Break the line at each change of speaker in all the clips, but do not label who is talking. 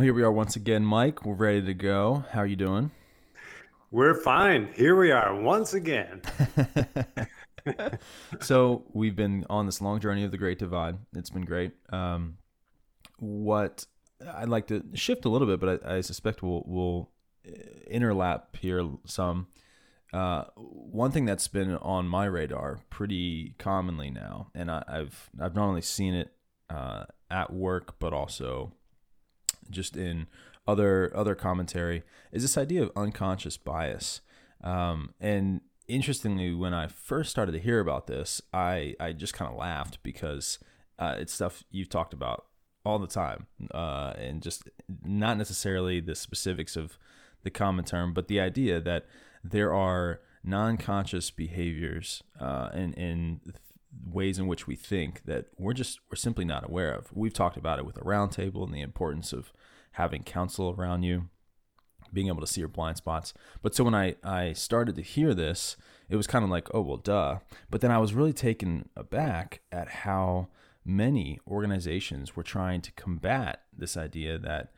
Well, here we are once again, Mike. We're ready to go. How are you doing?
We're fine. Here we are once again.
so we've been on this long journey of the Great Divide. It's been great. Um, what I'd like to shift a little bit, but I, I suspect we'll, we'll uh, interlap here some. Uh, one thing that's been on my radar pretty commonly now, and I, have I've not only seen it uh, at work, but also just in other other commentary is this idea of unconscious bias. Um, and interestingly, when I first started to hear about this, I I just kind of laughed because uh, it's stuff you've talked about all the time, uh, and just not necessarily the specifics of the common term, but the idea that there are non-conscious behaviors uh, and and ways in which we think that we're just we're simply not aware of. We've talked about it with a roundtable and the importance of having counsel around you, being able to see your blind spots. But so when I, I started to hear this, it was kind of like, oh, well, duh. But then I was really taken aback at how many organizations were trying to combat this idea that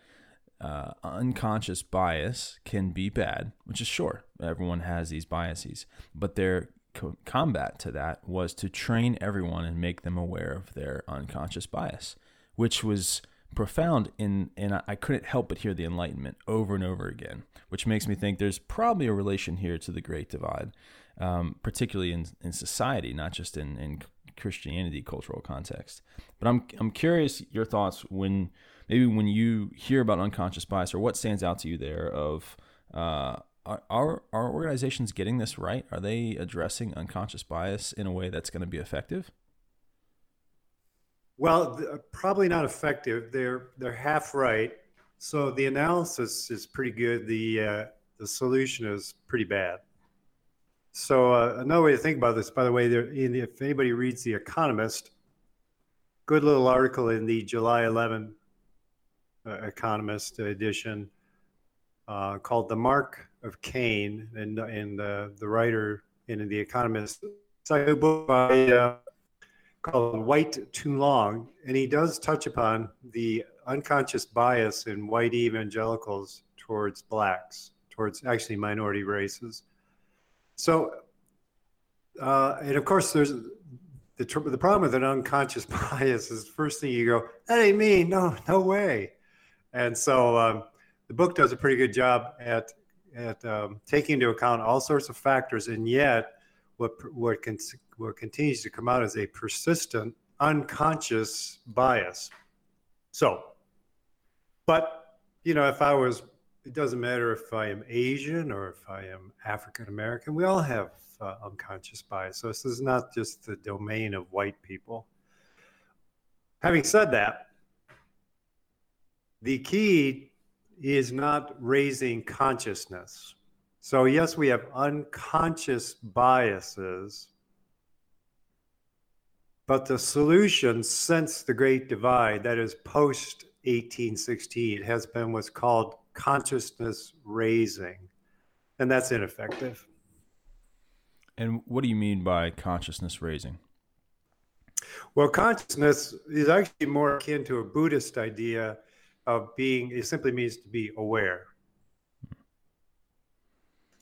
uh, unconscious bias can be bad, which is sure, everyone has these biases. But their co- combat to that was to train everyone and make them aware of their unconscious bias, which was profound in and I couldn't help but hear the enlightenment over and over again, which makes me think there's probably a relation here to the Great Divide, um, particularly in, in society, not just in, in Christianity cultural context. But I'm I'm curious your thoughts when maybe when you hear about unconscious bias or what stands out to you there of uh, are, are organizations getting this right? Are they addressing unconscious bias in a way that's going to be effective?
Well, probably not effective. They're they're half right. So the analysis is pretty good. The uh, the solution is pretty bad. So uh, another way to think about this, by the way, there, the, if anybody reads The Economist, good little article in the July 11 uh, Economist edition uh, called "The Mark of Cain," and and the writer in The Economist. It's a book by uh, called White Too Long, and he does touch upon the unconscious bias in white evangelicals towards blacks, towards actually minority races. So, uh, and of course, there's the, the problem with an unconscious bias is first thing you go, that ain't me, no, no way. And so um, the book does a pretty good job at at um, taking into account all sorts of factors, and yet what what what continues to come out is a persistent unconscious bias. So, but you know, if I was, it doesn't matter if I am Asian or if I am African American. We all have uh, unconscious bias. So this is not just the domain of white people. Having said that, the key is not raising consciousness. So, yes, we have unconscious biases, but the solution since the Great Divide, that is post 1816, has been what's called consciousness raising, and that's ineffective.
And what do you mean by consciousness raising?
Well, consciousness is actually more akin to a Buddhist idea of being, it simply means to be aware.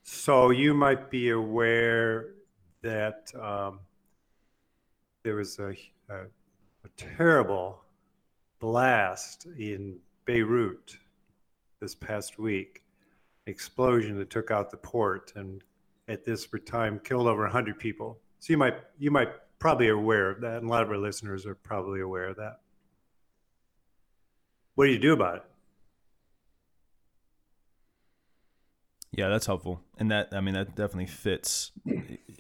So you might be aware that um, there was a, a, a, terrible blast in Beirut this past week, explosion that took out the port and at this time killed over 100 people. So you might you might probably aware of that, and a lot of our listeners are probably aware of that. What do you do about it?
Yeah, that's helpful, and that I mean that definitely fits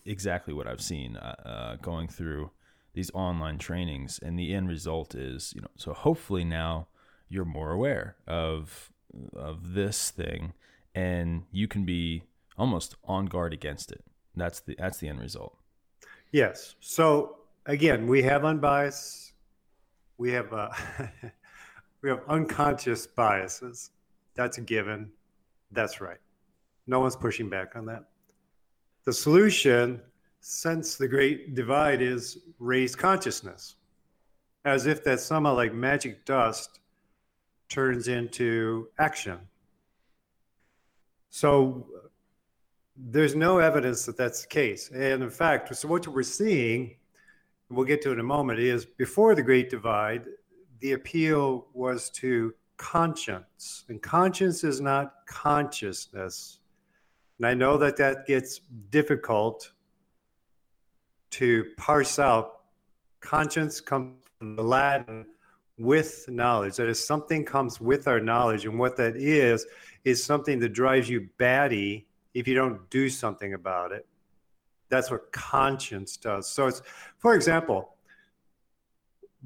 exactly what I've seen uh, uh, going through these online trainings. And the end result is you know so hopefully now you're more aware of of this thing and you can be almost on guard against it. That's the that's the end result.
Yes. So again we have unbiased. We have uh, we have unconscious biases. That's a given. That's right. No one's pushing back on that. The solution since the great divide is raised consciousness as if that somehow like magic dust turns into action. So there's no evidence that that's the case. And in fact so what we're seeing we'll get to in a moment is before the great divide the appeal was to conscience and conscience is not consciousness and i know that that gets difficult to parse out conscience comes from the Latin with knowledge. That is, something comes with our knowledge. And what that is, is something that drives you batty if you don't do something about it. That's what conscience does. So it's, for example,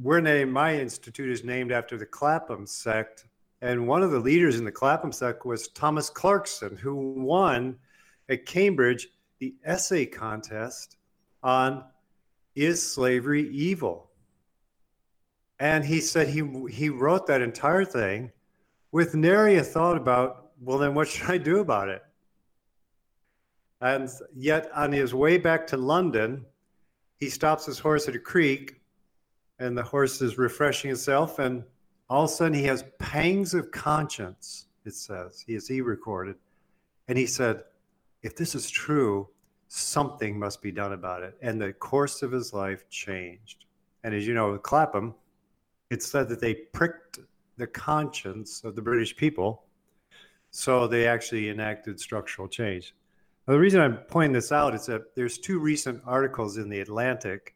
we're named, my institute is named after the Clapham sect. And one of the leaders in the Clapham sect was Thomas Clarkson, who won at Cambridge the essay contest on is slavery evil? And he said he he wrote that entire thing with nary a thought about, well, then what should I do about it? And yet, on his way back to London, he stops his horse at a creek, and the horse is refreshing itself, and all of a sudden he has pangs of conscience. It says he as he recorded, and he said, "If this is true, something must be done about it. And the course of his life changed. And as you know, with Clapham, it said that they pricked the conscience of the British people. So they actually enacted structural change. Now, the reason I'm pointing this out is that there's two recent articles in the Atlantic,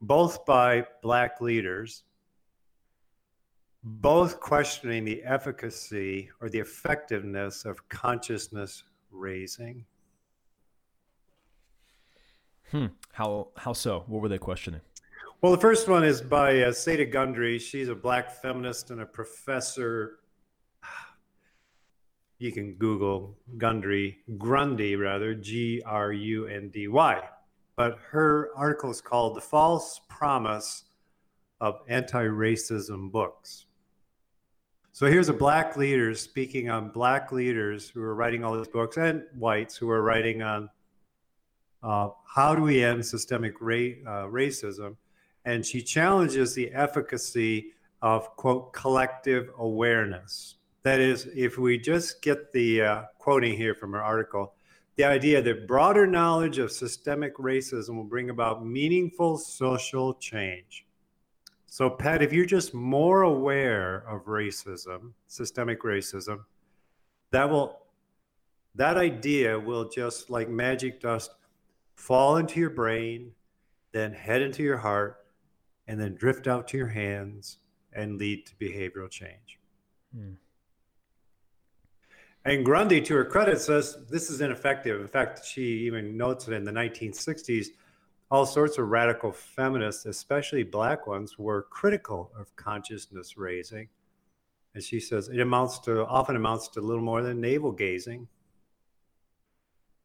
both by black leaders, both questioning the efficacy or the effectiveness of consciousness raising.
Hmm. How how so? What were they questioning?
Well, the first one is by uh, Saida Gundry. She's a black feminist and a professor. You can Google Gundry, Grundy rather, G R U N D Y. But her article is called "The False Promise of Anti-Racism Books." So here's a black leader speaking on black leaders who are writing all these books and whites who are writing on uh, how do we end systemic ra- uh, racism? And she challenges the efficacy of, quote, collective awareness. That is, if we just get the uh, quoting here from her article, the idea that broader knowledge of systemic racism will bring about meaningful social change. So, Pat, if you're just more aware of racism, systemic racism, that will that idea will just like magic dust fall into your brain, then head into your heart, and then drift out to your hands and lead to behavioral change. Hmm. And Grundy, to her credit, says this is ineffective. In fact, she even notes that in the 1960s, all sorts of radical feminists, especially black ones, were critical of consciousness raising. And she says it amounts to often amounts to little more than navel gazing.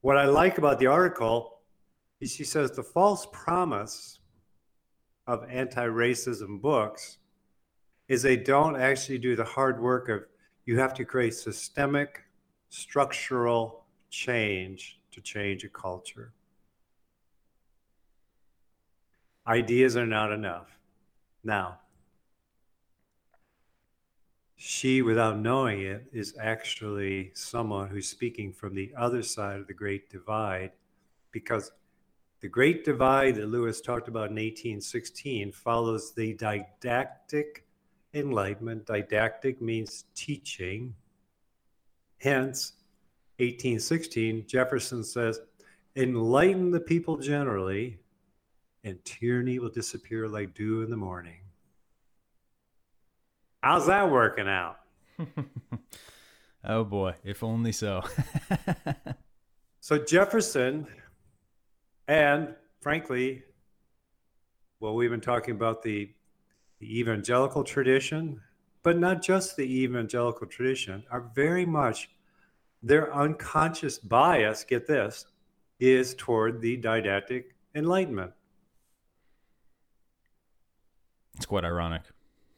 What I like about the article is she says the false promise of anti racism books is they don't actually do the hard work of you have to create systemic, structural change to change a culture. Ideas are not enough. Now, she, without knowing it, is actually someone who's speaking from the other side of the great divide because the Great Divide that Lewis talked about in 1816 follows the didactic enlightenment. Didactic means teaching. Hence, 1816, Jefferson says, enlighten the people generally, and tyranny will disappear like dew in the morning. How's that working out?
oh boy, if only so.
so Jefferson and frankly, Well, we've been talking about the, the evangelical tradition, but not just the evangelical tradition, are very much their unconscious bias, get this, is toward the didactic enlightenment.
It's quite ironic.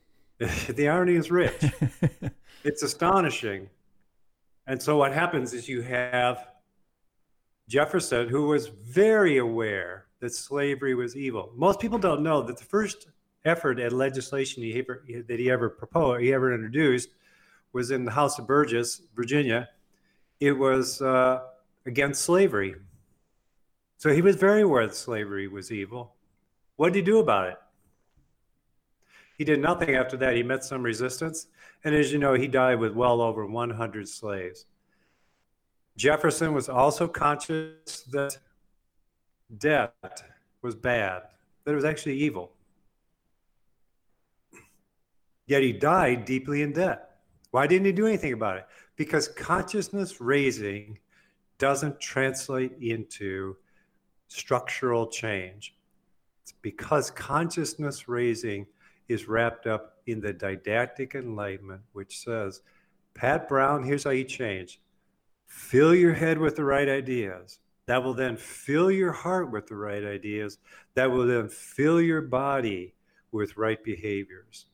the irony is rich. it's astonishing. And so what happens is you have Jefferson, who was very aware that slavery was evil. Most people don't know that the first effort at legislation he ever, that he ever proposed, he ever introduced, was in the House of Burgess, Virginia. It was uh, against slavery. So he was very aware that slavery was evil. What did he do about it? He did nothing after that. He met some resistance. And as you know, he died with well over 100 slaves. Jefferson was also conscious that debt was bad, that it was actually evil. Yet he died deeply in debt. Why didn't he do anything about it? Because consciousness raising doesn't translate into structural change. It's because consciousness raising is wrapped up in the didactic enlightenment, which says, Pat Brown, here's how you change. Fill your head with the right ideas. That will then fill your heart with the right ideas. That will then fill your body with right behaviors.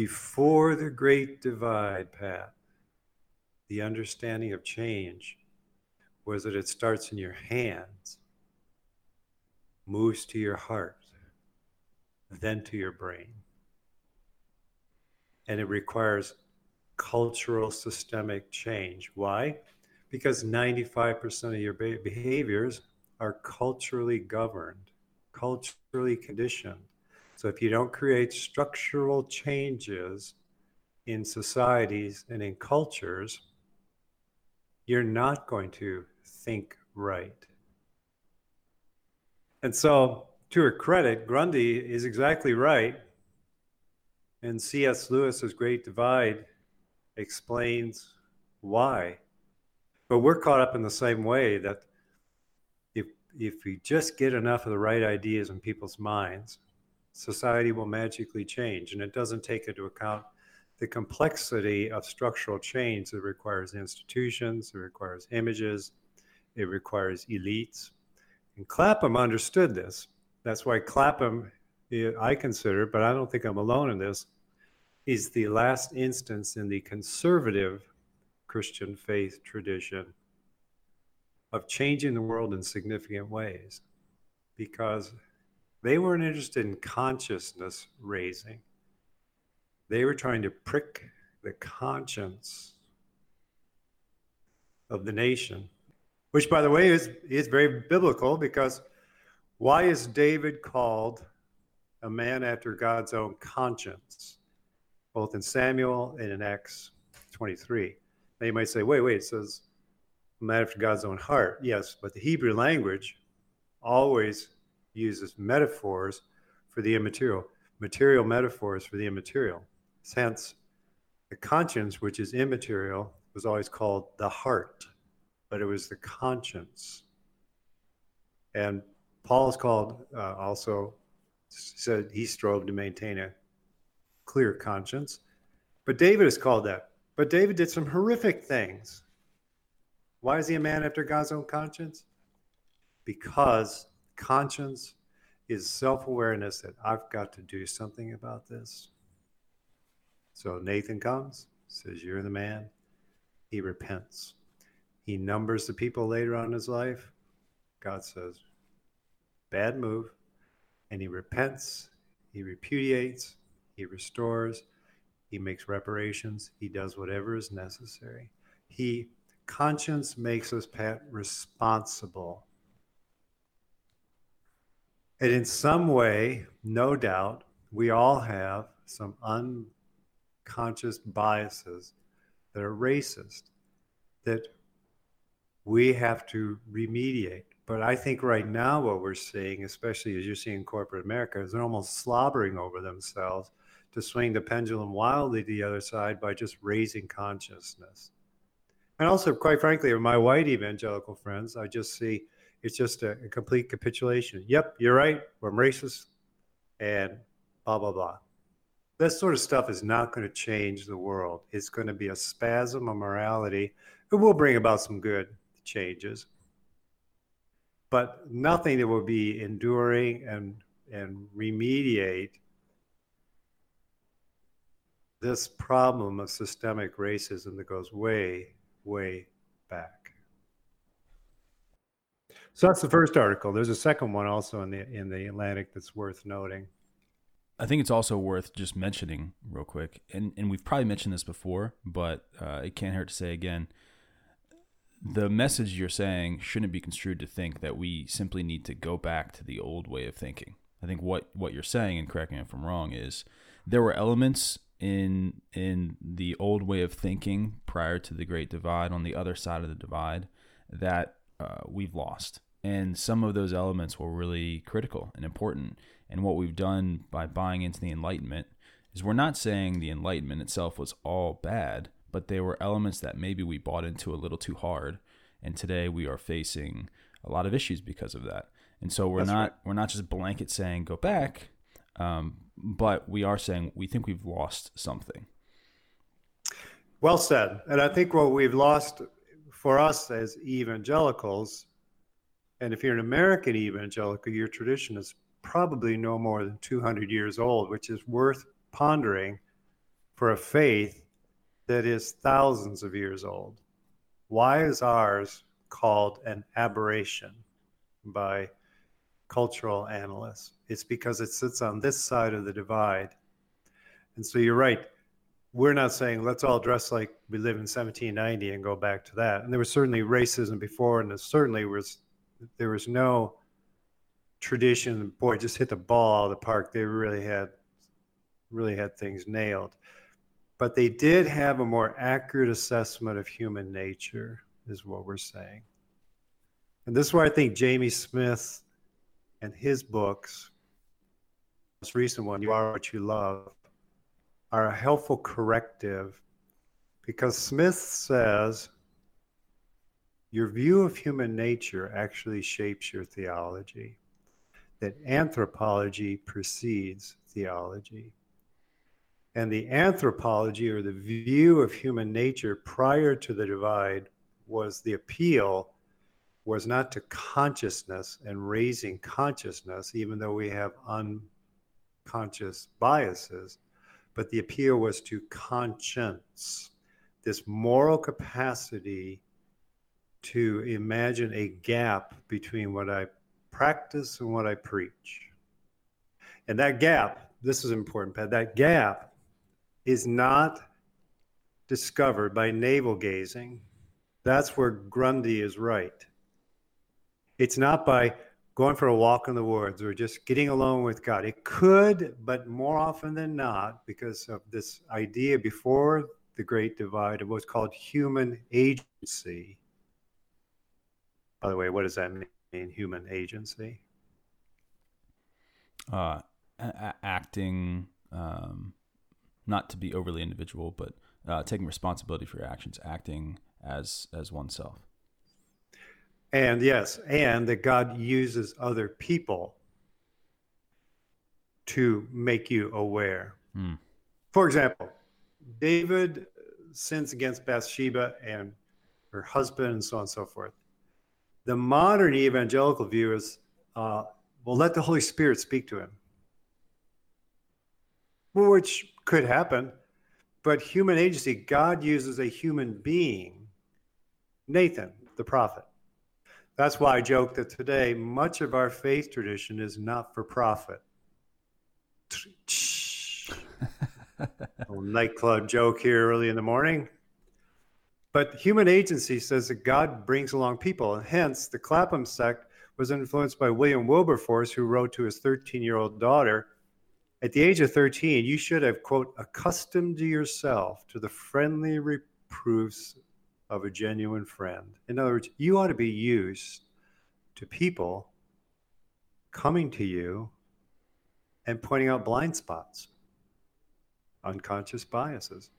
Before the great divide, Pat, the understanding of change was that it starts in your hands, moves to your heart, then to your brain. And it requires cultural systemic change. Why? Because 95% of your behaviors are culturally governed, culturally conditioned. So if you don't create structural changes in societies and in cultures, you're not going to think right. And so to her credit, Grundy is exactly right. And C.S. Lewis's Great Divide explains why. But we're caught up in the same way that if, if we just get enough of the right ideas in people's minds, society will magically change. And it doesn't take into account the complexity of structural change that requires institutions, it requires images, it requires elites. And Clapham understood this. That's why Clapham, eh, I consider, but I don't think I'm alone in this, is the last instance in the conservative Christian faith tradition of changing the world in significant ways because they weren't interested in consciousness raising. They were trying to prick the conscience of the nation, which, by the way, is, is very biblical because why is David called a man after God's own conscience, both in Samuel and in Acts 23? Now you might say, wait, wait, it says a man after God's own heart. Yes, but the Hebrew language always uses metaphors for the immaterial, material metaphors for the immaterial. Hence, the conscience, which is immaterial, was always called the heart, but it was the conscience. And Paul is called uh, also said he strove to maintain a clear conscience, but David is called that. But David did some horrific things. Why is he a man after God's own conscience? Because conscience is self awareness that I've got to do something about this. So Nathan comes, says, You're the man. He repents. He numbers the people later on in his life. God says, bad move, and he repents, he repudiates, he restores, he makes reparations, he does whatever is necessary. He conscience makes us Pat responsible. And in some way, no doubt, we all have some unconscious biases that are racist that we have to remediate. But I think right now what we're seeing, especially as you're seeing corporate America, is they're almost slobbering over themselves to swing the pendulum wildly to the other side by just raising consciousness. And also, quite frankly, my white evangelical friends, I just see It's just a, a complete capitulation. Yep, you're right. I'm racist, and blah blah blah. This sort of stuff is not going to change the world. It's going to be a spasm of morality. It will bring about some good changes, but nothing that will be enduring and and remediate this problem of systemic racism that goes way, way back. So that's the first article. There's a second one also in the in the Atlantic that's worth noting.
I think it's also worth just mentioning real quick, and and we've probably mentioned this before, but uh, it can't hurt to say again. The message you're saying shouldn't be construed to think that we simply need to go back to the old way of thinking. I think what what you're saying, and correct me if I'm wrong, is there were elements in in the old way of thinking prior to the Great Divide on the other side of the divide that uh, we've lost, and some of those elements were really critical and important. And what we've done by buying into the Enlightenment is we're not saying the Enlightenment itself was all bad, but there were elements that maybe we bought into a little too hard, and today we are facing a lot of issues because of that. And so we're That's not right. we're not just blanket saying go back, um, but we are saying we think we've lost something.
Well said. And I think what we've lost for us as evangelicals, and if you're an American evangelical, your tradition is probably no more than 200 years old, which is worth pondering for a faith that is thousands of years old. Why is ours called an aberration by cultural analysts. It's because it sits on this side of the divide. And so you're right. We're not saying let's all dress like we live in 1790 and go back to that. And there was certainly racism before, and there certainly was there was no tradition. Boy, just hit the ball out of the park. They really had really had things nailed. But they did have a more accurate assessment of human nature, is what we're saying. And this is why I think Jamie Smith and his books, most recent one, You Are What You Love, are a helpful corrective because Smith says your view of human nature actually shapes your theology, that anthropology precedes theology. And the anthropology or the view of human nature prior to the divide was the appeal was not to consciousness and raising consciousness, even though we have unconscious biases, but the appeal was to conscience, this moral capacity to imagine a gap between what I practice and what I preach. And that gap, this is important, Pat, that gap is not discovered by navel gazing. That's where Grundy is right. It's not by going for a walk in the woods or just getting alone with God. It could, but more often than not, because of this idea before the Great Divide of what's called human agency. By the way, what does that mean, human agency?
Uh, a- acting, um, not to be overly individual, but uh, taking responsibility for your actions, acting as as oneself.
And yes, and that God uses other people to make you aware. Hmm. For example, David sins against Bathsheba and her husband, and so on and so forth. The modern evangelical view is uh, well, let the Holy Spirit speak to him, which could happen. But human agency, God uses a human being, Nathan, the prophet, that's why I joke that today much of our faith tradition is not for profit. nightclub joke here early in the morning. But human agency says that God brings along people, and hence the Clapham sect was influenced by William Wilberforce, who wrote to his 13 year old daughter, At the age of 13, you should have, quote, accustomed yourself to the friendly reproofs of a genuine friend. In other words, you ought to be used to people coming to you and pointing out blind spots, unconscious biases.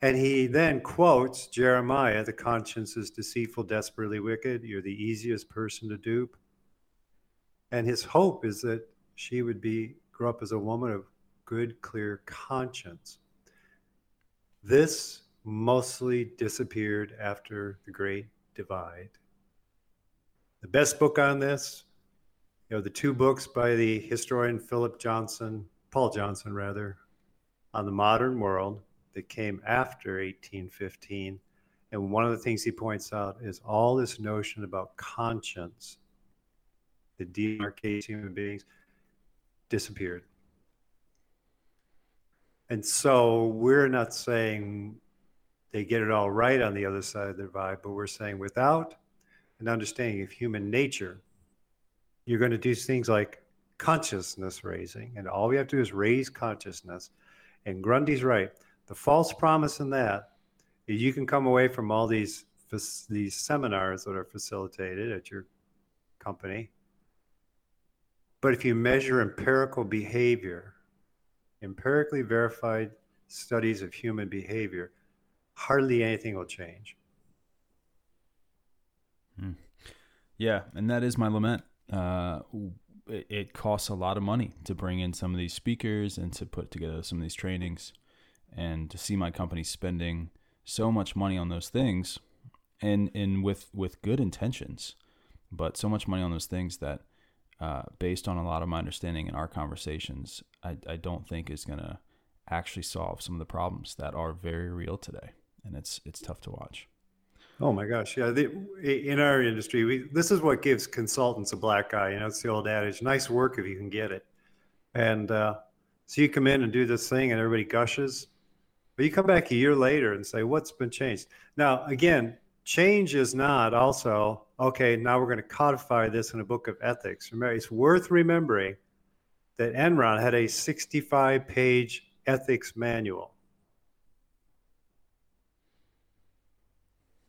And he then quotes Jeremiah the conscience is deceitful, desperately wicked. You're the easiest person to dupe. And his hope is that she would be grow up as a woman of good, clear conscience. This mostly disappeared after the Great Divide. The best book on this, you know, the two books by the historian Philip Johnson, Paul Johnson, rather, on the modern world that came after 1815. And one of the things he points out is all this notion about conscience, the demarcates human beings, disappeared. And so we're not saying they get it all right on the other side of the divide, but we're saying without an understanding of human nature, you're going to do things like consciousness raising. And all we have to do is raise consciousness. And Grundy's right. The false promise in that is you can come away from all these these seminars that are facilitated at your company. But if you measure empirical behavior, empirically verified studies of human behavior, hardly anything will change.
Hmm. Yeah, and that is my lament. Uh, it, it, costs a lot of money to bring in some of these speakers and to put together some of these trainings, and to see my company spending so much money on those things, and and with with good intentions, but so much money on those things that, uh, based on a lot of my understanding in our conversations, I I don't think is gonna actually solve some of the problems that are very real today and it's it's tough to watch.
Oh my gosh, yeah. The, in our industry, we, this is what gives consultants a black eye. You know, it's the old adage: "Nice work if you can get it." And uh, so you come in and do this thing, and everybody gushes. But you come back a year later and say, "What's been changed?" Now, again, change is not also okay. Now we're going to codify this in a book of ethics. Remember, it's worth remembering that Enron had a 65-page ethics manual.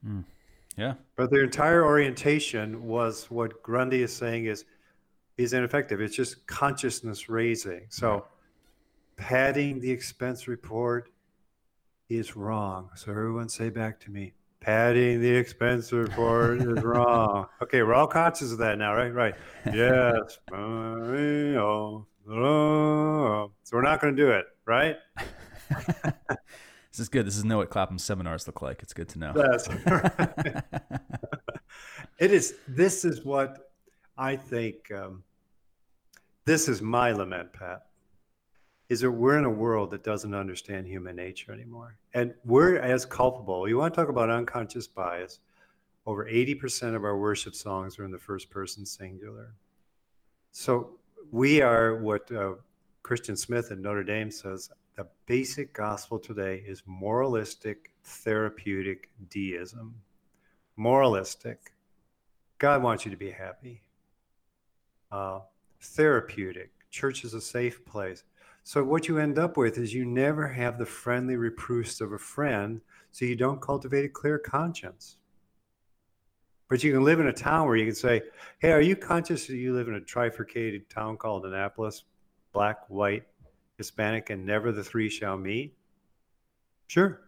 Mm. Yeah.
But their entire orientation was what Grundy is saying is is ineffective. It's just consciousness raising. So padding the expense report is wrong. So everyone say back to me, padding the expense report is wrong. Okay, we're all conscious of that now, right? Right. Yes. so we're not going to do it, right?
This is good. This is know what Clapham seminars look like. It's good to know.
It is. This is what I think. Um, this is my lament, Pat. Is that we're in a world that doesn't understand human nature anymore, and we're as culpable. You want to talk about unconscious bias? Over eighty percent of our worship songs are in the first person singular. So we are what uh, Christian Smith at Notre Dame says the basic gospel today is moralistic, therapeutic deism. Moralistic. God wants you to be happy. Uh, therapeutic. Church is a safe place. So, what you end up with is you never have the friendly reproofs of a friend, so you don't cultivate a clear conscience. But you can live in a town where you can say, Hey, are you conscious that you live in a trifurcated town called Annapolis? Black, white, Hispanic, and never the three shall meet? Sure.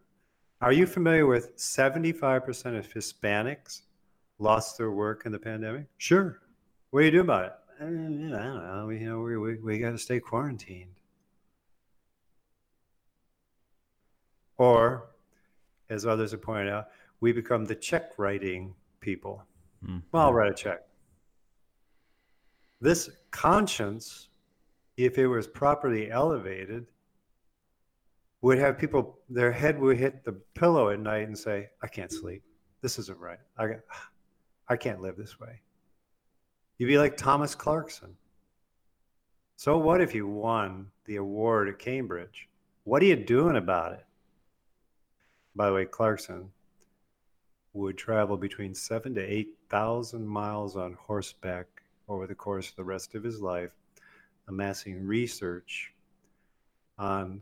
Are you familiar with 75% of Hispanics lost their work in the pandemic? Sure. What do you do about it? I don't know. We, you know, we, we, we got to stay quarantined. Or, as others have pointed out, we become the check writing people. Mm. Well, I'll write a check. This conscience if it was properly elevated, would have people their head would hit the pillow at night and say, "I can't sleep. This isn't right. I, I can't live this way." You'd be like Thomas Clarkson. So what if you won the award at Cambridge? What are you doing about it? By the way, Clarkson would travel between seven to eight thousand miles on horseback over the course of the rest of his life amassing research on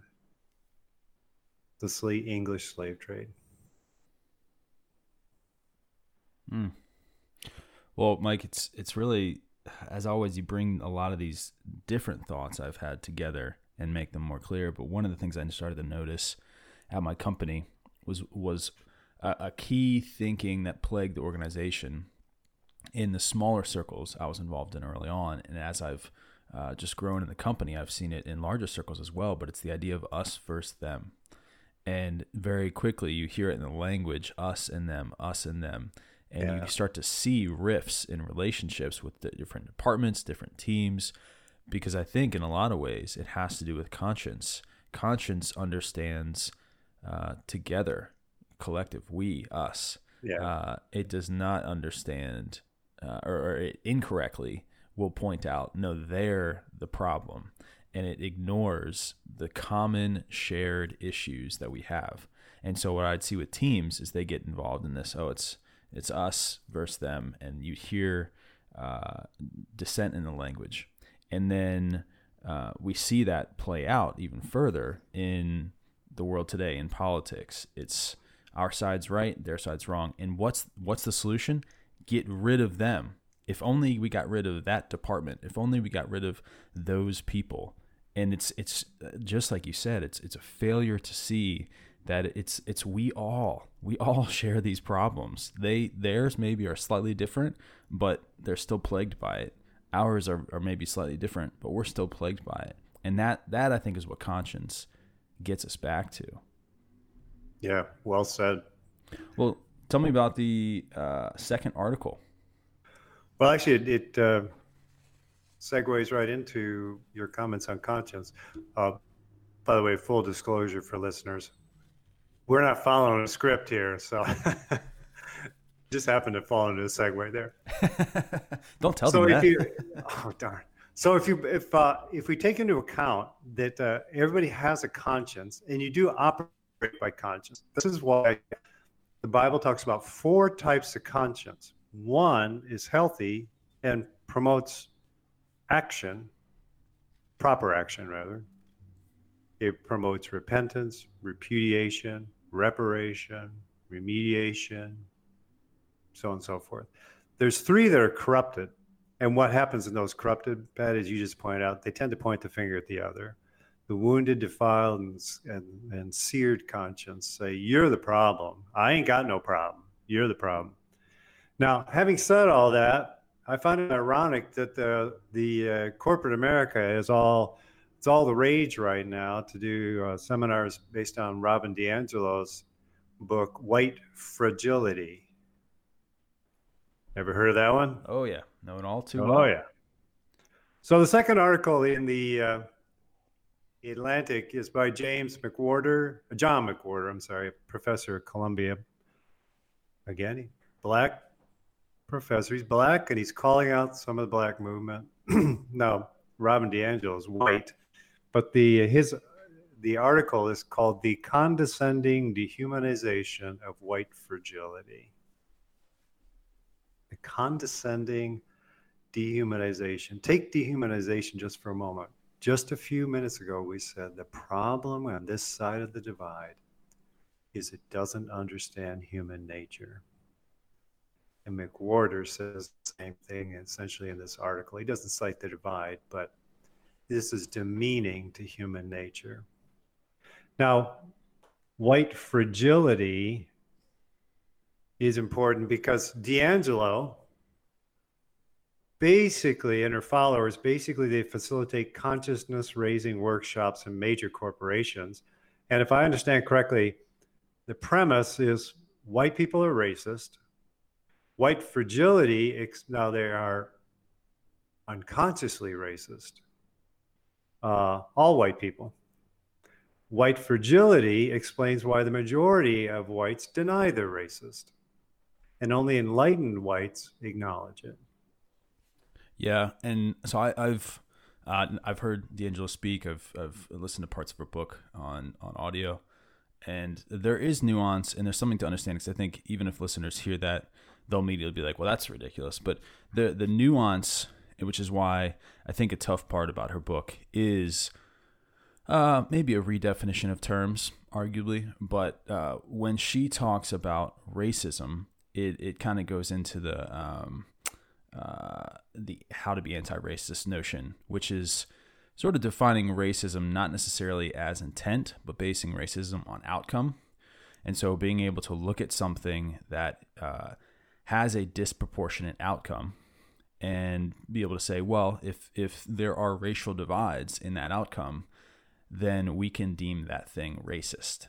the slave, English slave trade.
Mm. Well, Mike, it's it's really as always you bring a lot of these different thoughts I've had together and make them more clear. But one of the things I started to notice at my company was was a, a key thinking that plagued the organization in the smaller circles I was involved in early on, and as I've uh, just grown in the company, I've seen it in larger circles as well. But it's the idea of us versus them, and very quickly you hear it in the language us and them, us and them, and yeah. you start to see rifts in relationships with the different departments, different teams, because I think in a lot of ways it has to do with conscience. Conscience understands uh, together, collective, we, us. Yeah. Uh, it does not understand, uh, or, or it incorrectly will point out, no, they're the problem. And it ignores the common shared issues that we have. And so what I'd see with teams is they get involved in this. Oh, it's it's us versus them, and you hear uh, dissent in the language, and then uh, we see that play out even further in the world today in politics. It's our side's right, their side's wrong, and what's what's the solution? Get rid of them. If only we got rid of that department. If only we got rid of those people. And it's it's just like you said. It's it's a failure to see that it's it's we all we all share these problems. They theirs maybe are slightly different, but they're still plagued by it. Ours are, are maybe slightly different, but we're still plagued by it. And that that I think is what conscience gets us back to.
Yeah, well said.
Well, tell me about the uh, second article.
Well, actually, it, it uh, segues right into your comments on conscience. Uh, by the way, full disclosure for listeners, we're not following a script here, so just happened to fall into a segue there.
Don't tell so them that.
You, oh darn. So if you if uh, if we take into account that uh, everybody has a conscience and you do operate by conscience, this is why the Bible talks about four types of conscience. One is healthy and promotes action, proper action rather. It promotes repentance, repudiation, reparation, remediation, so on and so forth. There's three that are corrupted. And what happens in those corrupted, Pat, as you just pointed out, they tend to point the finger at the other. The wounded, defiled, and, and, and seared conscience say, You're the problem. I ain't got no problem. You're the problem. Now, having said all that, I find it ironic that the the uh, corporate America is all it's all the rage right now to do uh, seminars based on Robin DiAngelo's book, White Fragility. Ever heard of that one?
Oh, yeah. Know it all too
oh,
well.
Oh, yeah. So the second article in the uh, Atlantic is by James McWhorter, John McWhorter, I'm sorry, professor at Columbia. Again, black professor. He's black and he's calling out some of the black movement. no, Robin DiAngelo is white but the his the article is called "The Condescending Dehumanization of White Fragility." The condescending dehumanization. Take dehumanization just for a moment. Just a few minutes ago, we said the problem on this side of the divide is it doesn't understand human nature. And McWhorter says the same thing essentially in this article. He doesn't cite the divide, but this is demeaning to human nature. Now, white fragility is important because DiAngelo basically and her followers basically they facilitate consciousness raising workshops in major corporations and if i understand correctly the premise is white people are racist white fragility now they are unconsciously racist uh, all white people. White fragility explains why the majority of whites deny they're racist, and only enlightened whites acknowledge it.
Yeah, and so I, have uh, I've heard DiAngelo speak. I've I've listened to parts of her book on on audio, and there is nuance and there's something to understand. Because I think even if listeners hear that, they'll immediately be like, "Well, that's ridiculous." But the the nuance which is why I think a tough part about her book is uh, maybe a redefinition of terms, arguably. But uh, when she talks about racism, it, it kind of goes into the um, uh, the how to be anti-racist notion, which is sort of defining racism not necessarily as intent, but basing racism on outcome. And so being able to look at something that uh, has a disproportionate outcome and be able to say, well, if if there are racial divides in that outcome, then we can deem that thing racist.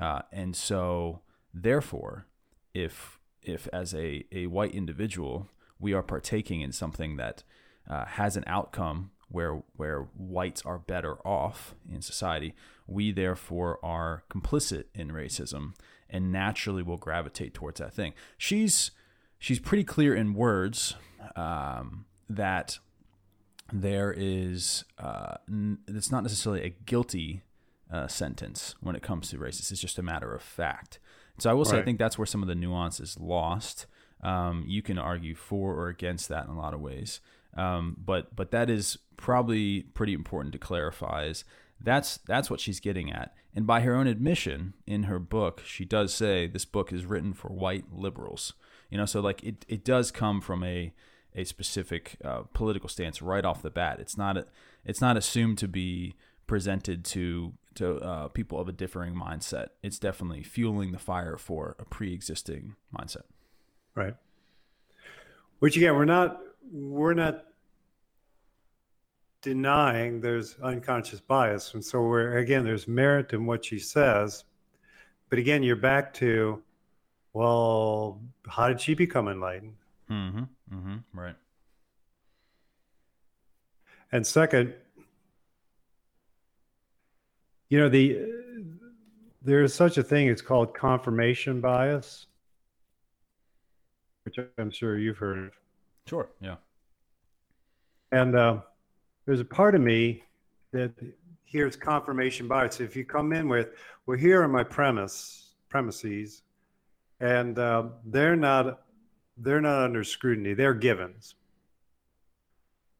Uh, and so, therefore, if if as a, a white individual we are partaking in something that uh, has an outcome where where whites are better off in society, we therefore are complicit in racism and naturally will gravitate towards that thing. She's she's pretty clear in words um, that there is uh, n- it's not necessarily a guilty uh, sentence when it comes to racist. It's just a matter of fact. So I will say I think that's where some of the nuance is lost. Um, you can argue for or against that in a lot of ways, um, but but that is probably pretty important to clarify. Is that's that's what she's getting at. And by her own admission in her book, she does say this book is written for white liberals. You know, so like it it does come from a a specific uh, political stance right off the bat. It's not a, it's not assumed to be presented to to uh, people of a differing mindset. It's definitely fueling the fire for a pre-existing mindset.
Right. Which again, we're not we're not denying there's unconscious bias, and so we're again there's merit in what she says, but again you're back to, well, how did she become enlightened?
Mm-hmm. Mm-hmm. Right.
And second, you know the there is such a thing. It's called confirmation bias, which I'm sure you've heard of.
Sure. Yeah.
And uh, there's a part of me that hears confirmation bias. If you come in with, "Well, here are my premise premises," and uh, they're not they're not under scrutiny. They're givens.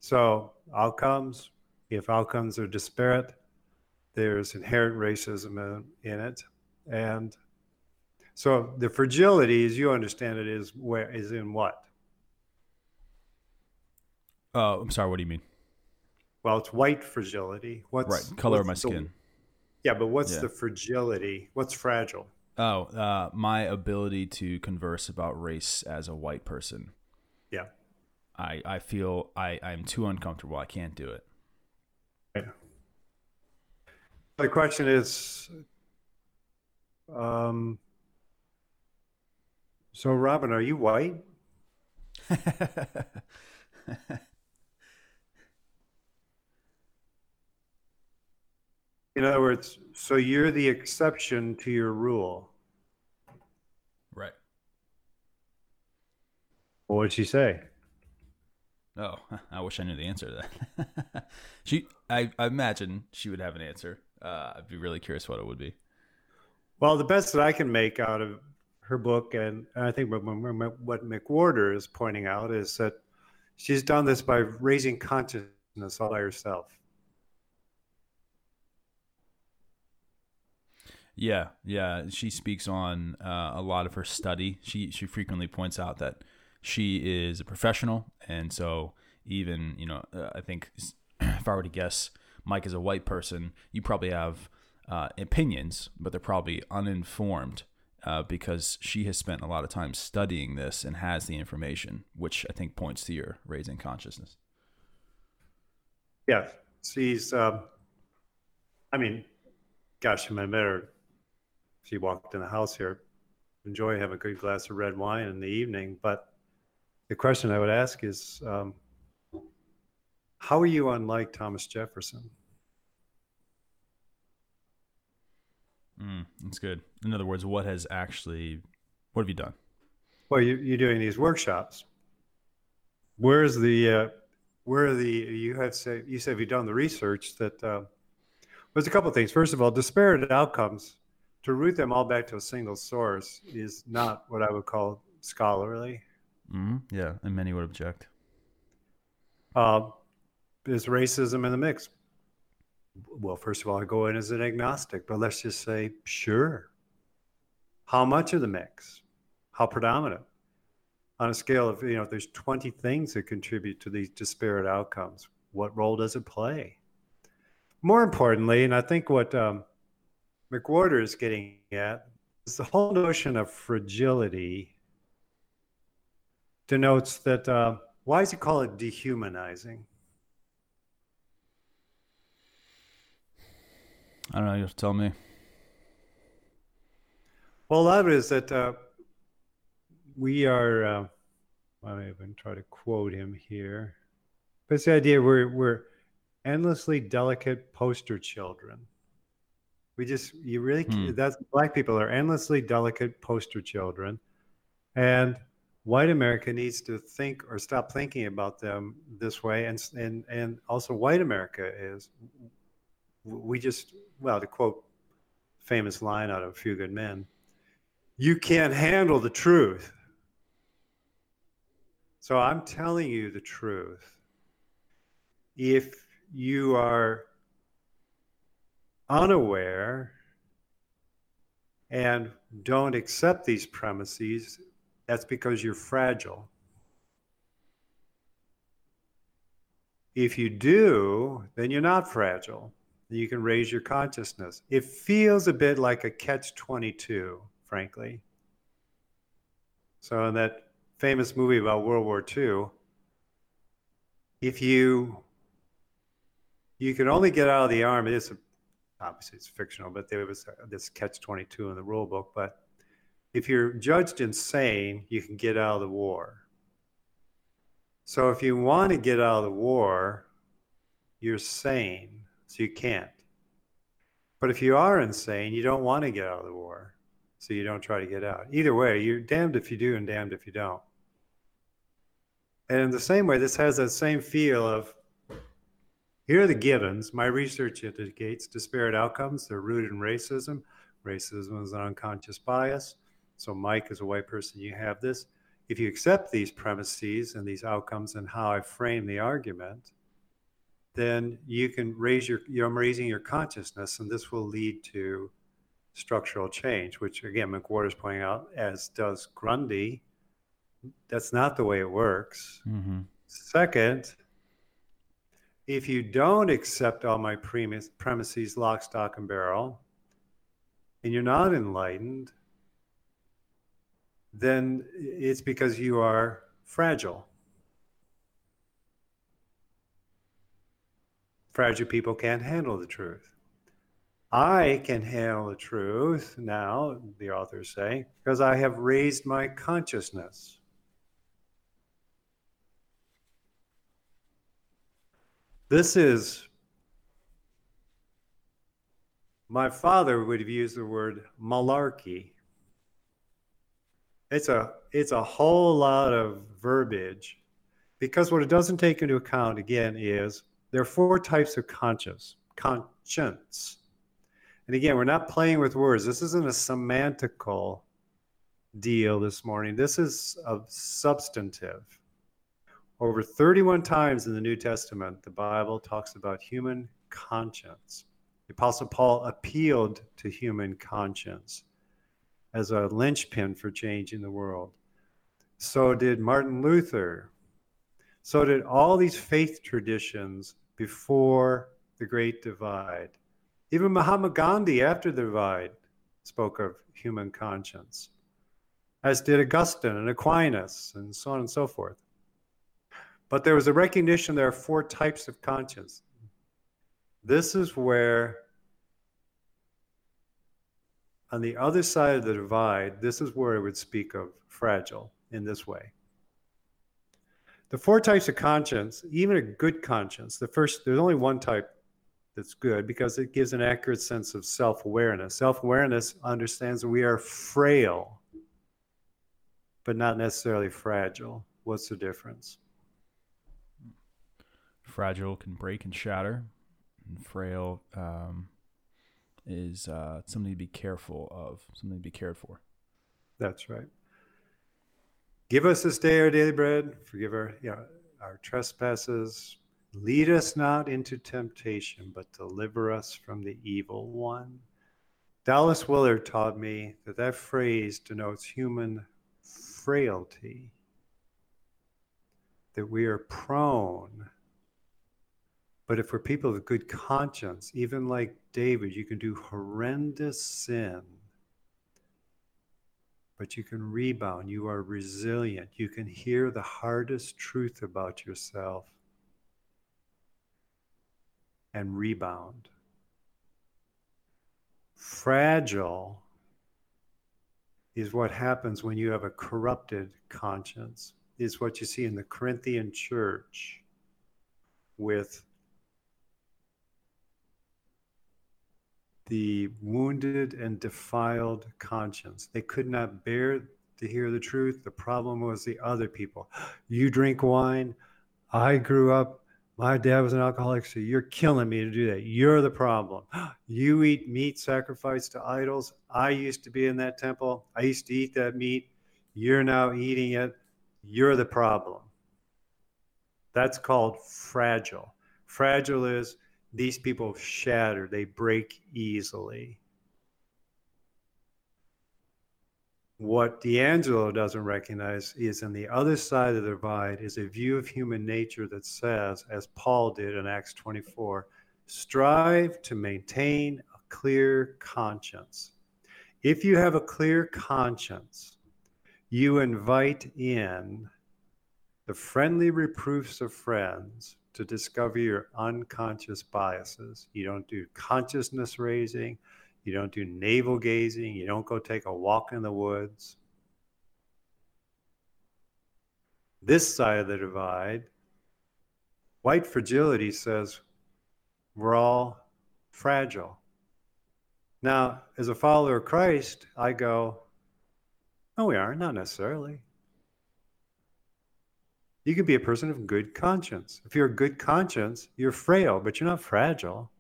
So outcomes, if outcomes are disparate, there's inherent racism in it, and so the fragility, as you understand it, is where is in what?
Oh, I'm sorry. What do you mean?
Well, it's white fragility. What's
right? Color
what's
of my skin.
The, yeah, but what's
Yeah.
the fragility? What's fragile?
Oh, uh, my ability to converse about race as a white person.
Yeah.
I, I feel I, I'm too uncomfortable. I can't do it.
The question is, um, so Robin, are you white? In other words, so you're the exception to your rule.
right.
What would she say?
Oh, I wish I knew the answer to that. she, I, I imagine she would have an answer. Uh, I'd be really curious what it would be.
Well, the best that I can make out of her book, and I think what, what McWhorter is pointing out is that she's done this by raising consciousness all by herself.
Yeah, yeah. She speaks on uh, a lot of her study. She she frequently points out that she is a professional, and so even you know, uh, I think if I were to guess, Mike is a white person. You probably have uh, opinions, but they're probably uninformed uh, because she has spent a lot of time studying this and has the information, which I think points to your raising consciousness.
Yeah, she's. Um, I mean, gosh, I met her. She walked in the house here. Enjoy having a good glass of red wine in the evening, but the question I would ask is, um, how are you unlike Thomas Jefferson?
Mm, that's good. In other words, what has actually, what have you done?
Well, you, you're doing these workshops. Where's the, uh, where are the, you have say, you said you've done the research that, uh, there's a couple of things. First of all, disparate outcomes, to root them all back to a single source is not what I would call scholarly.
Mm, yeah, and many would object.
Uh, is racism in the mix? Well, first of all, I go in as an agnostic, but let's just say, sure. How much of the mix? How predominant? On a scale of, you know, if there's 20 things that contribute to these disparate outcomes, what role does it play? More importantly, and I think what um, McWhorter is getting at is the whole notion of fragility denotes that. Uh, why does he call it dehumanizing?
I don't know. You have to tell me.
Well, a lot of it is that uh, we are. Uh, I even try to quote him here, but it's the idea we're we're endlessly delicate poster children. We just you really hmm. that's black people are endlessly delicate poster children, and white America needs to think or stop thinking about them this way, and and and also white America is we just well to quote famous line out of A Few Good Men, you can't handle the truth. So I'm telling you the truth. If you are unaware and don't accept these premises, that's because you're fragile. If you do, then you're not fragile. You can raise your consciousness. It feels a bit like a catch 22, frankly. So, in that famous movie about World War II, if you you can only get out of the army, it's obviously it's fictional, but there was uh, this catch 22 in the rule book. But if you're judged insane, you can get out of the war. So if you want to get out of the war, you're sane, so you can't. But if you are insane, you don't want to get out of the war, so you don't try to get out. Either way, you're damned if you do and damned if you don't. And in the same way, this has that same feel of here are the givens. My research indicates disparate outcomes. They're rooted in racism. Racism is an unconscious bias. So, Mike, as a white person, you have this. If you accept these premises and these outcomes and how I frame the argument, then you can raise your, you're raising your consciousness, and this will lead to structural change, which again, McWhorter is pointing out, as does Grundy. That's not the way it works. Mm-hmm. Second, if you don't accept all my premise, premises, lock, stock, and barrel, and you're not enlightened, then it's because you are fragile. Fragile people can't handle the truth. I can handle the truth now, the authors say, because I have raised my consciousness. This is, my father would have used the word malarkey. It's a it's a whole lot of verbiage because what it doesn't take into account again is there are four types of conscience conscience. And again we're not playing with words. This isn't a semantical deal this morning. This is a substantive over 31 times in the new testament the bible talks about human conscience the apostle paul appealed to human conscience as a linchpin for changing the world. So did Martin Luther. So did all these faith traditions before the Great Divide. Even Mahatma Gandhi, after the divide, spoke of human conscience, as did Augustine and Aquinas, and so on and so forth. But there was a recognition there are four types of conscience. This is where on the other side of the divide, this is where I would speak of fragile in this way. The four types of conscience, even a good conscience, the first, there's only one type that's good because it gives an accurate sense of self awareness. Self awareness understands we are frail, but not necessarily fragile. What's the difference?
Fragile can break and shatter, and frail um, is uh, something to be careful of, something to be cared for.
That's right. Give us this day our daily bread. Forgive our, yeah, our trespasses. Lead us not into temptation, but deliver us from the evil one. Dallas Willard taught me that that phrase denotes human frailty, that we are prone but if we're people of good conscience, even like David, you can do horrendous sin but you can rebound. You are resilient. You can hear the hardest truth about yourself and rebound. Fragile is what happens when you have a corrupted conscience, is what you see in the Corinthian church with the wounded and defiled conscience. They could not bear to hear the truth. The problem was the other people. You drink wine. I grew up, my dad was an alcoholic, so you're killing me to do that. You're the problem. You eat meat sacrificed to idols. I used to be in that temple. I used to eat that meat. You're now eating it. You're the problem. That's called fragile. Fragile is these people shatter, they break easily. What DiAngelo doesn't recognize is on the other side of the divide is a view of human nature that says, as Paul did in Acts 24, strive to maintain a clear conscience. If you have a clear conscience, you invite in the friendly reproofs of friends to discover your unconscious biases. You don't do consciousness raising, you don't do navel gazing, you don't go take a walk in the woods. This side of the divide, white fragility says we're all fragile. Now, as a follower of Christ, I go, no, we aren't, not necessarily. You can be a person of good conscience. If you're a good conscience, you're frail, but you're not fragile.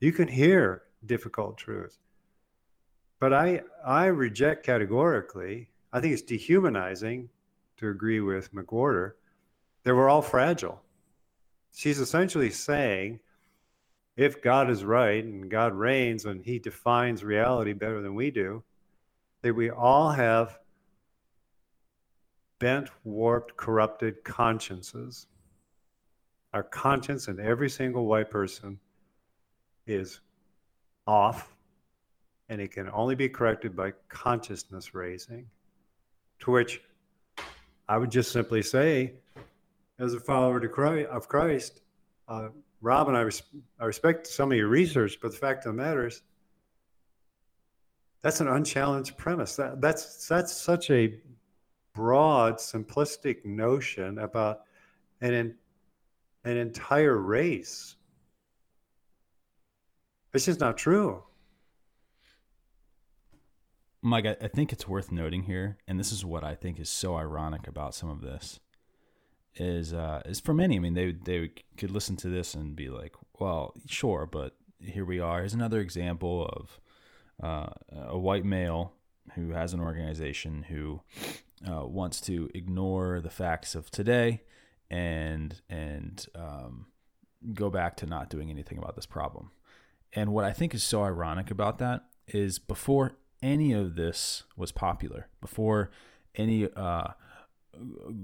You can hear difficult truths. But I, I reject categorically, I think it's dehumanizing to agree with McWhorter that we're all fragile. She's essentially saying if God is right and God reigns and he defines reality better than we do, that we all have bent, warped, corrupted consciences. Our conscience in every single white person is off, and it can only be corrected by consciousness raising. To which I would just simply say, as a follower of Christ, uh, Robin, I, res- I respect some of your research, but the fact of the matter is, that's an unchallenged premise. That, that's that's such a broad, simplistic notion about an, an entire race. It's just not true.
Mike, I, think it's worth noting here, and this is what I think is so ironic about some of this, is uh, is for many. I mean, they they could listen to this and be like, "Well, sure," but here we are. Here's another example of uh, a white male who has an organization who uh, wants to ignore the facts of today and and um, go back to not doing anything about this problem. And what I think is so ironic about that is before any of this was popular, before any uh,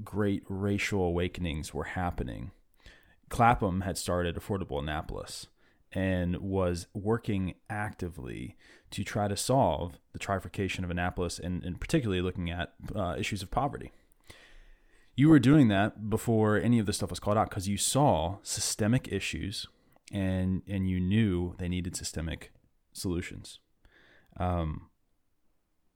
great racial awakenings were happening, Clapham had started Affordable Annapolis and was working actively to try to solve the trifurcation of Annapolis and, and particularly looking at uh, issues of poverty. You were doing that before any of this stuff was called out because you saw systemic issues and and you knew they needed systemic solutions. Um,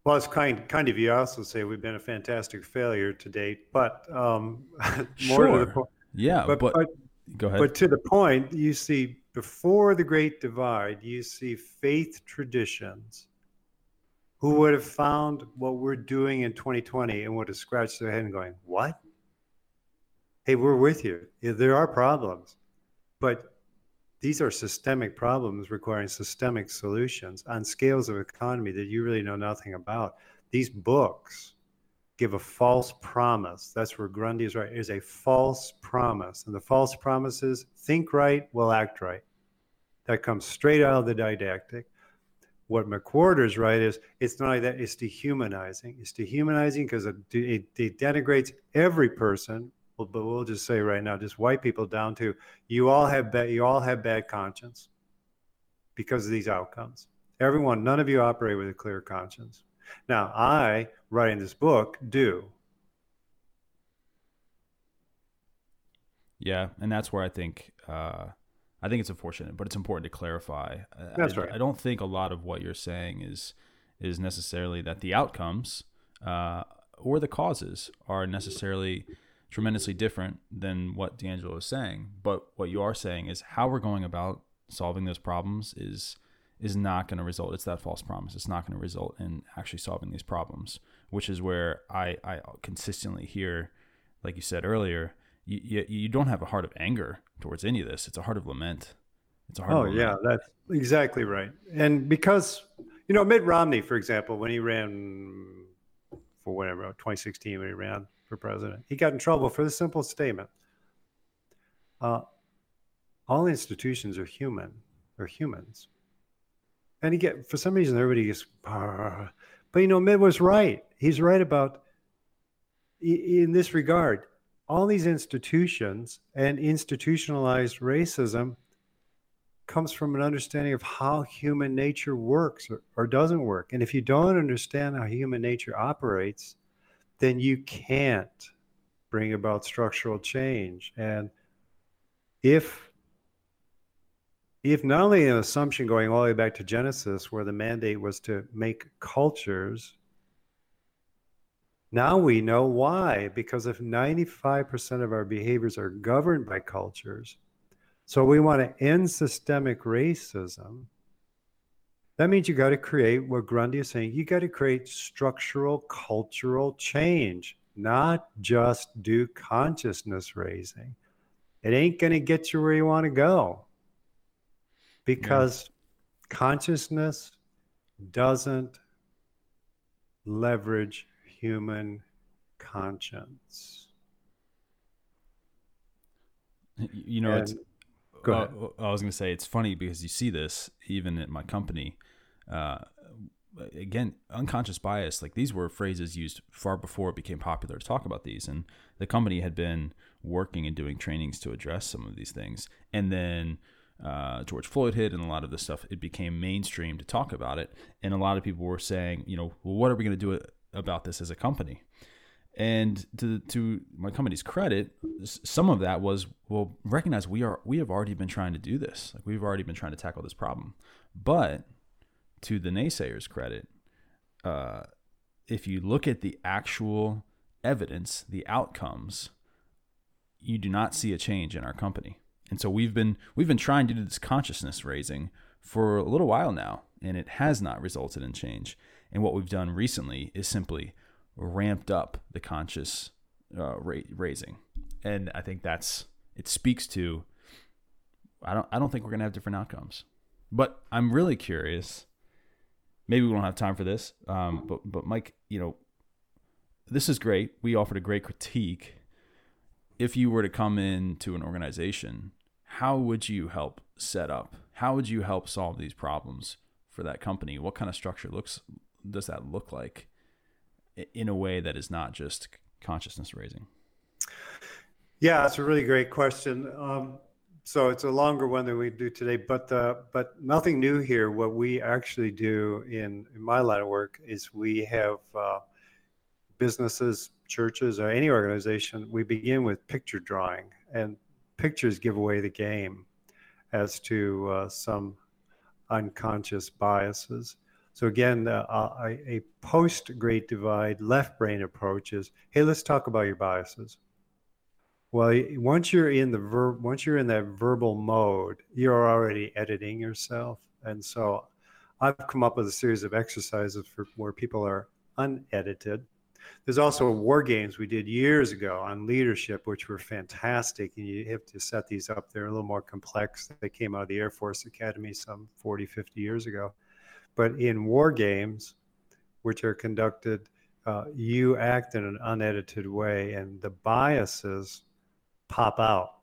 well, it's kind kind of you also say we've been a fantastic failure to date, but um,
more sure. to the point. Yeah, but, but, but go ahead.
But to the point, you see before the Great Divide, you see faith traditions who would have found what we're doing in 2020 and would have scratched their head and going, What? Hey, we're with you. Yeah, there are problems, but these are systemic problems requiring systemic solutions on scales of economy that you really know nothing about. These books give a false promise. That's where Grundy is right. Is a false promise, and the false promise is think right, will act right. That comes straight out of the didactic. What McWhorter's right is it's not like that. It's dehumanizing. It's dehumanizing because it, it, it denigrates every person. But we'll just say right now, just white people down to you all have bad, you all have bad conscience because of these outcomes. Everyone, none of you operate with a clear conscience. Now, I, writing this book, do.
Yeah, and that's where I think uh, I think it's unfortunate, but it's important to clarify.
That's
I,
right.
I don't think a lot of what you're saying is is necessarily that the outcomes uh, or the causes are necessarily tremendously different than what DiAngelo is saying. But what you are saying is how we're going about solving those problems is is not going to result. It's that false promise. It's not going to result in actually solving these problems, which is where I I consistently hear, like you said earlier, you you, you don't have a heart of anger towards any of this. It's a heart of lament. It's a heart.
Oh yeah, that's exactly right. And because you know Mitt Romney, for example, when he ran for whatever 2016 when he ran for president, he got in trouble for the simple statement: uh, all institutions are human, are humans. And get for some reason everybody gets, but you know Mitt was right. He's right about in this regard. All these institutions and institutionalized racism comes from an understanding of how human nature works or, or doesn't work. And if you don't understand how human nature operates, then you can't bring about structural change. And if if not only an assumption going all the way back to Genesis, where the mandate was to make cultures, now we know why. Because if 95% of our behaviors are governed by cultures, so we want to end systemic racism. That means you got to create what Grundy is saying. You got to create structural cultural change, not just do consciousness raising. It ain't going to get you where you want to go because consciousness doesn't leverage human conscience.
You know, it's
Go ahead.
Uh, I was going to say it's funny because you see this even at my company. Uh, again, unconscious bias. Like these were phrases used far before it became popular to talk about these, and the company had been working and doing trainings to address some of these things. And then uh, George Floyd hit, and a lot of this stuff it became mainstream to talk about it. And a lot of people were saying, you know, well, what are we going to do about this as a company? And to to my company's credit, some of that was well recognize we are we have already been trying to do this. Like we've already been trying to tackle this problem. But to the naysayers' credit, uh, if you look at the actual evidence, the outcomes, you do not see a change in our company. And so we've been we've been trying to do this consciousness raising for a little while now, and it has not resulted in change. And what we've done recently is simply ramped up the conscious uh, ra- raising, and I think that's it speaks to. I don't I don't think we're gonna have different outcomes, but I'm really curious. Maybe we don't have time for this, um, but but Mike, you know, this is great. We offered a great critique. If you were to come into an organization, how would you help set up? How would you help solve these problems for that company? What kind of structure looks does that look like in a way that is not just consciousness raising?
Yeah, it's a really great question. Um, so it's a longer one than we do today, but uh, but nothing new here. What we actually do in, in my line of work is we have uh, businesses, churches, or any organization. We begin with picture drawing, and pictures give away the game as to uh, some unconscious biases. So again, uh, a, a post Great Divide left brain approach is, hey, let's talk about your biases. Well, once you're in the verb, once you're in that verbal mode, you're already editing yourself, and so I've come up with a series of exercises for where people are unedited. There's also a war games we did years ago on leadership, which were fantastic. And you have to set these up. They're a little more complex. They came out of the Air Force Academy some 40, 50 years ago. But in war games, which are conducted, uh, you act in an unedited way, and the biases pop out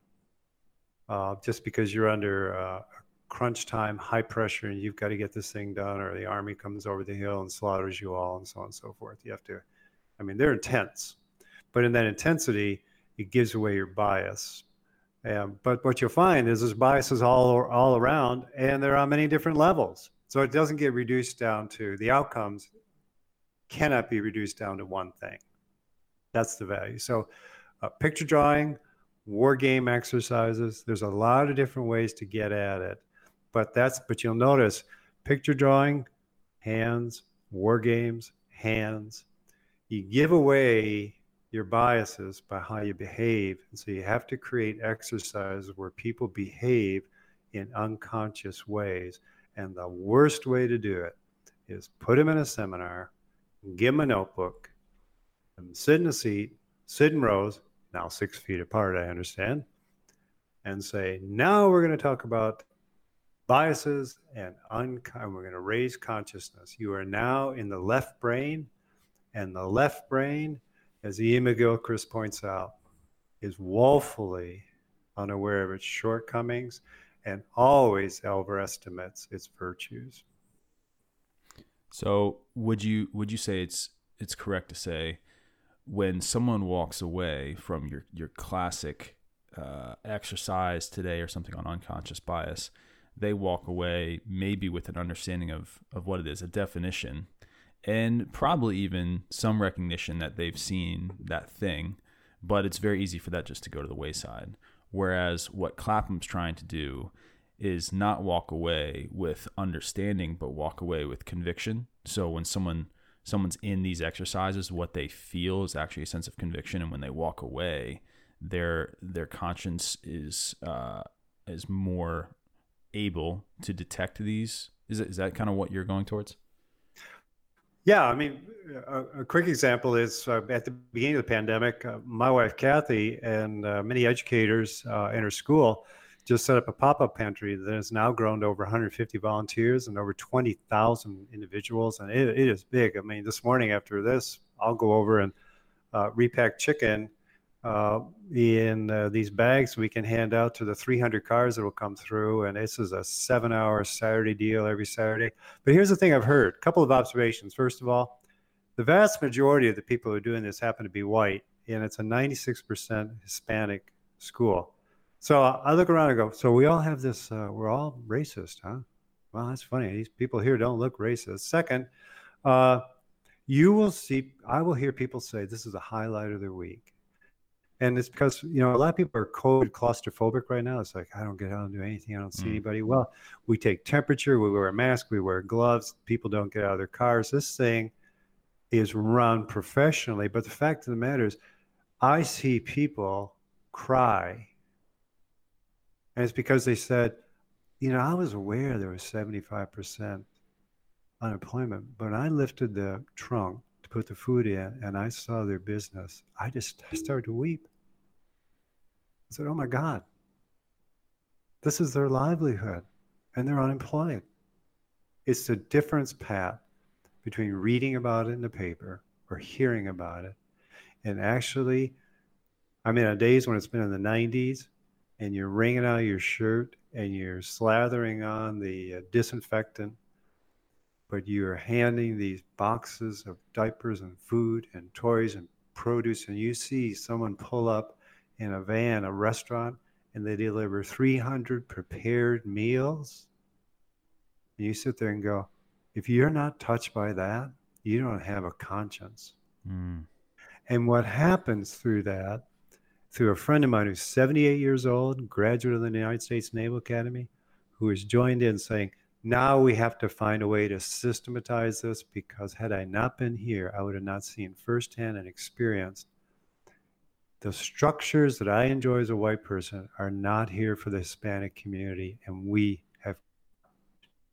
uh, just because you're under uh, crunch time, high pressure, and you've got to get this thing done, or the army comes over the hill and slaughters you all, and so on and so forth. You have to, I mean, they're intense, but in that intensity, it gives away your bias. Um, but what you'll find is there's biases all all around, and they're on many different levels. So it doesn't get reduced down to the outcomes. cannot be reduced down to one thing. That's the value. So, uh, picture drawing, war game exercises. There's a lot of different ways to get at it, but that's. But you'll notice picture drawing, hands, war games, hands. You give away your biases by how you behave, and so you have to create exercises where people behave in unconscious ways. And the worst way to do it is put them in a seminar, give them a notebook, and sit in a seat, sit in rows, now six feet apart, I understand, and say, now we're going to talk about biases and un- we're going to raise consciousness. You are now in the left brain, and the left brain, as Iain McGilchrist points out, is woefully unaware of its shortcomings and always overestimates its virtues.
So would you would you say it's it's correct to say when someone walks away from your your classic uh, exercise today or something on unconscious bias, they walk away maybe with an understanding of of what it is, a definition, and probably even some recognition that they've seen that thing, but it's very easy for that just to go to the wayside. Whereas what Clapham's trying to do is not walk away with understanding, but walk away with conviction. So when someone someone's in these exercises, what they feel is actually a sense of conviction, and when they walk away, their their conscience is uh, is more able to detect these. Is is that kind of what you're going towards?
Yeah, I mean, a, a quick example is uh, at the beginning of the pandemic, uh, my wife Kathy and uh, many educators uh, in her school just set up a pop-up pantry that has now grown to over 150 volunteers and over 20,000 individuals, and it, it is big. I mean, this morning after this, I'll go over and uh, repack chicken uh, in uh, these bags we can hand out to the 300 cars that will come through. And this is a seven hour Saturday deal every Saturday. But here's the thing I've heard a couple of observations. First of all, the vast majority of the people who are doing this happen to be white, and it's a 96% Hispanic school. So I look around and go, so we all have this, uh, we're all racist, huh? Well, that's funny. These people here don't look racist. Second, uh, you will see, I will hear people say this is a highlight of their week. And it's because, you know, a lot of people are COVID claustrophobic right now. It's like, I don't get out and do anything. I don't see mm. anybody. Well, we take temperature, we wear a mask, we wear gloves. People don't get out of their cars. This thing is run professionally. But the fact of the matter is, I see people cry. And it's because they said, you know, I was aware there was 75% unemployment, but I lifted the trunk to put the food in and I saw their business, I just started to weep. I said, Oh my God, this is their livelihood and they're unemployed. It's the difference, Pat, between reading about it in the paper or hearing about it and actually, I mean, on days when it's been in the 90s and you're wringing out your shirt and you're slathering on the uh, disinfectant but you are handing these boxes of diapers and food and toys and produce, and you see someone pull up in a van, a restaurant, and they deliver 300 prepared meals. And you sit there and go, if you're not touched by that, you don't have a conscience. Mm. And what happens through that, through a friend of mine who's 78 years old, graduate of the United States Naval Academy, who has joined in saying, now we have to find a way to systematize this because had I not been here, I would have not seen firsthand and experienced the structures that I enjoy as a white person are not here for the Hispanic community, and we have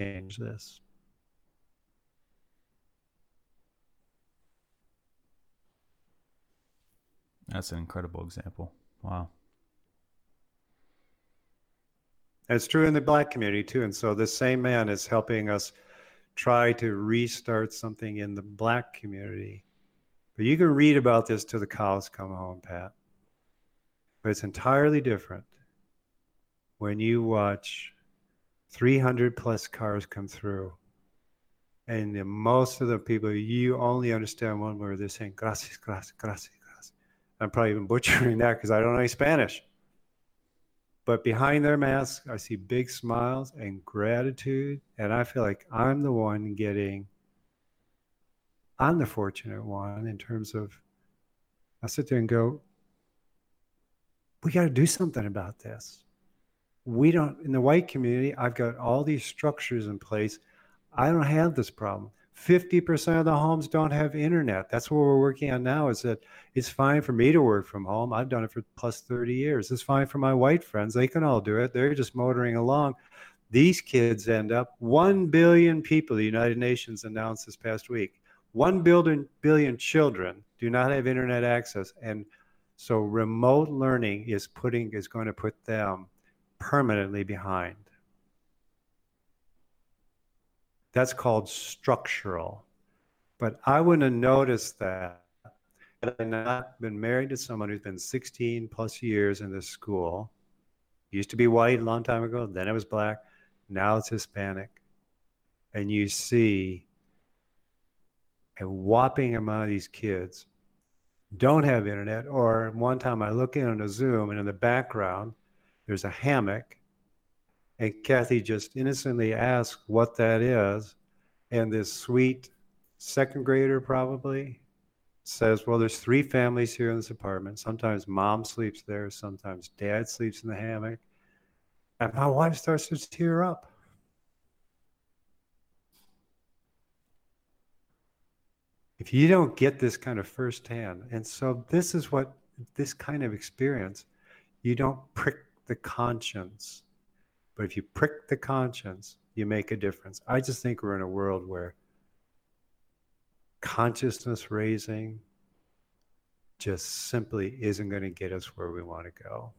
changed this.
That's an incredible example. Wow.
It's true in the black community too. And so this same man is helping us try to restart something in the black community. But you can read about this till the cows come home, Pat. But it's entirely different when you watch 300 plus cars come through. And the, most of the people, you only understand one word. They're saying, gracias, gracias, gracias, gracias. I'm probably even butchering that because I don't know any Spanish. But behind their masks, I see big smiles and gratitude. And I feel like I'm the one getting I'm the fortunate one in terms of I sit there and go, we got to do something about this. We don't, in the white community, I've got all these structures in place. I don't have this problem. 50% of the homes don't have internet. That's what we're working on now is that it's fine for me to work from home. I've done it for plus 30 years. It's fine for my white friends. They can all do it. They're just motoring along. These kids end up 1 billion people, the United Nations announced this past week. 1 billion, billion children do not have internet access. And so remote learning is putting is going to put them permanently behind. That's called structural. But I wouldn't have noticed that had I not been married to someone who's been 16 plus years in this school. used to be white a long time ago, then it was black, now it's Hispanic. And you see a whopping amount of these kids don't have internet. Or one time I look in on a Zoom and in the background, there's a hammock and Kathy just innocently asked what that is. And this sweet second grader probably says, Well, there's three families here in this apartment. Sometimes mom sleeps there, sometimes dad sleeps in the hammock. And my wife starts to tear up. If you don't get this kind of firsthand, and so this is what this kind of experience, you don't prick the conscience but if you prick the conscience, you make a difference. I just think we're in a world where consciousness raising just simply isn't going to get us where we want to go.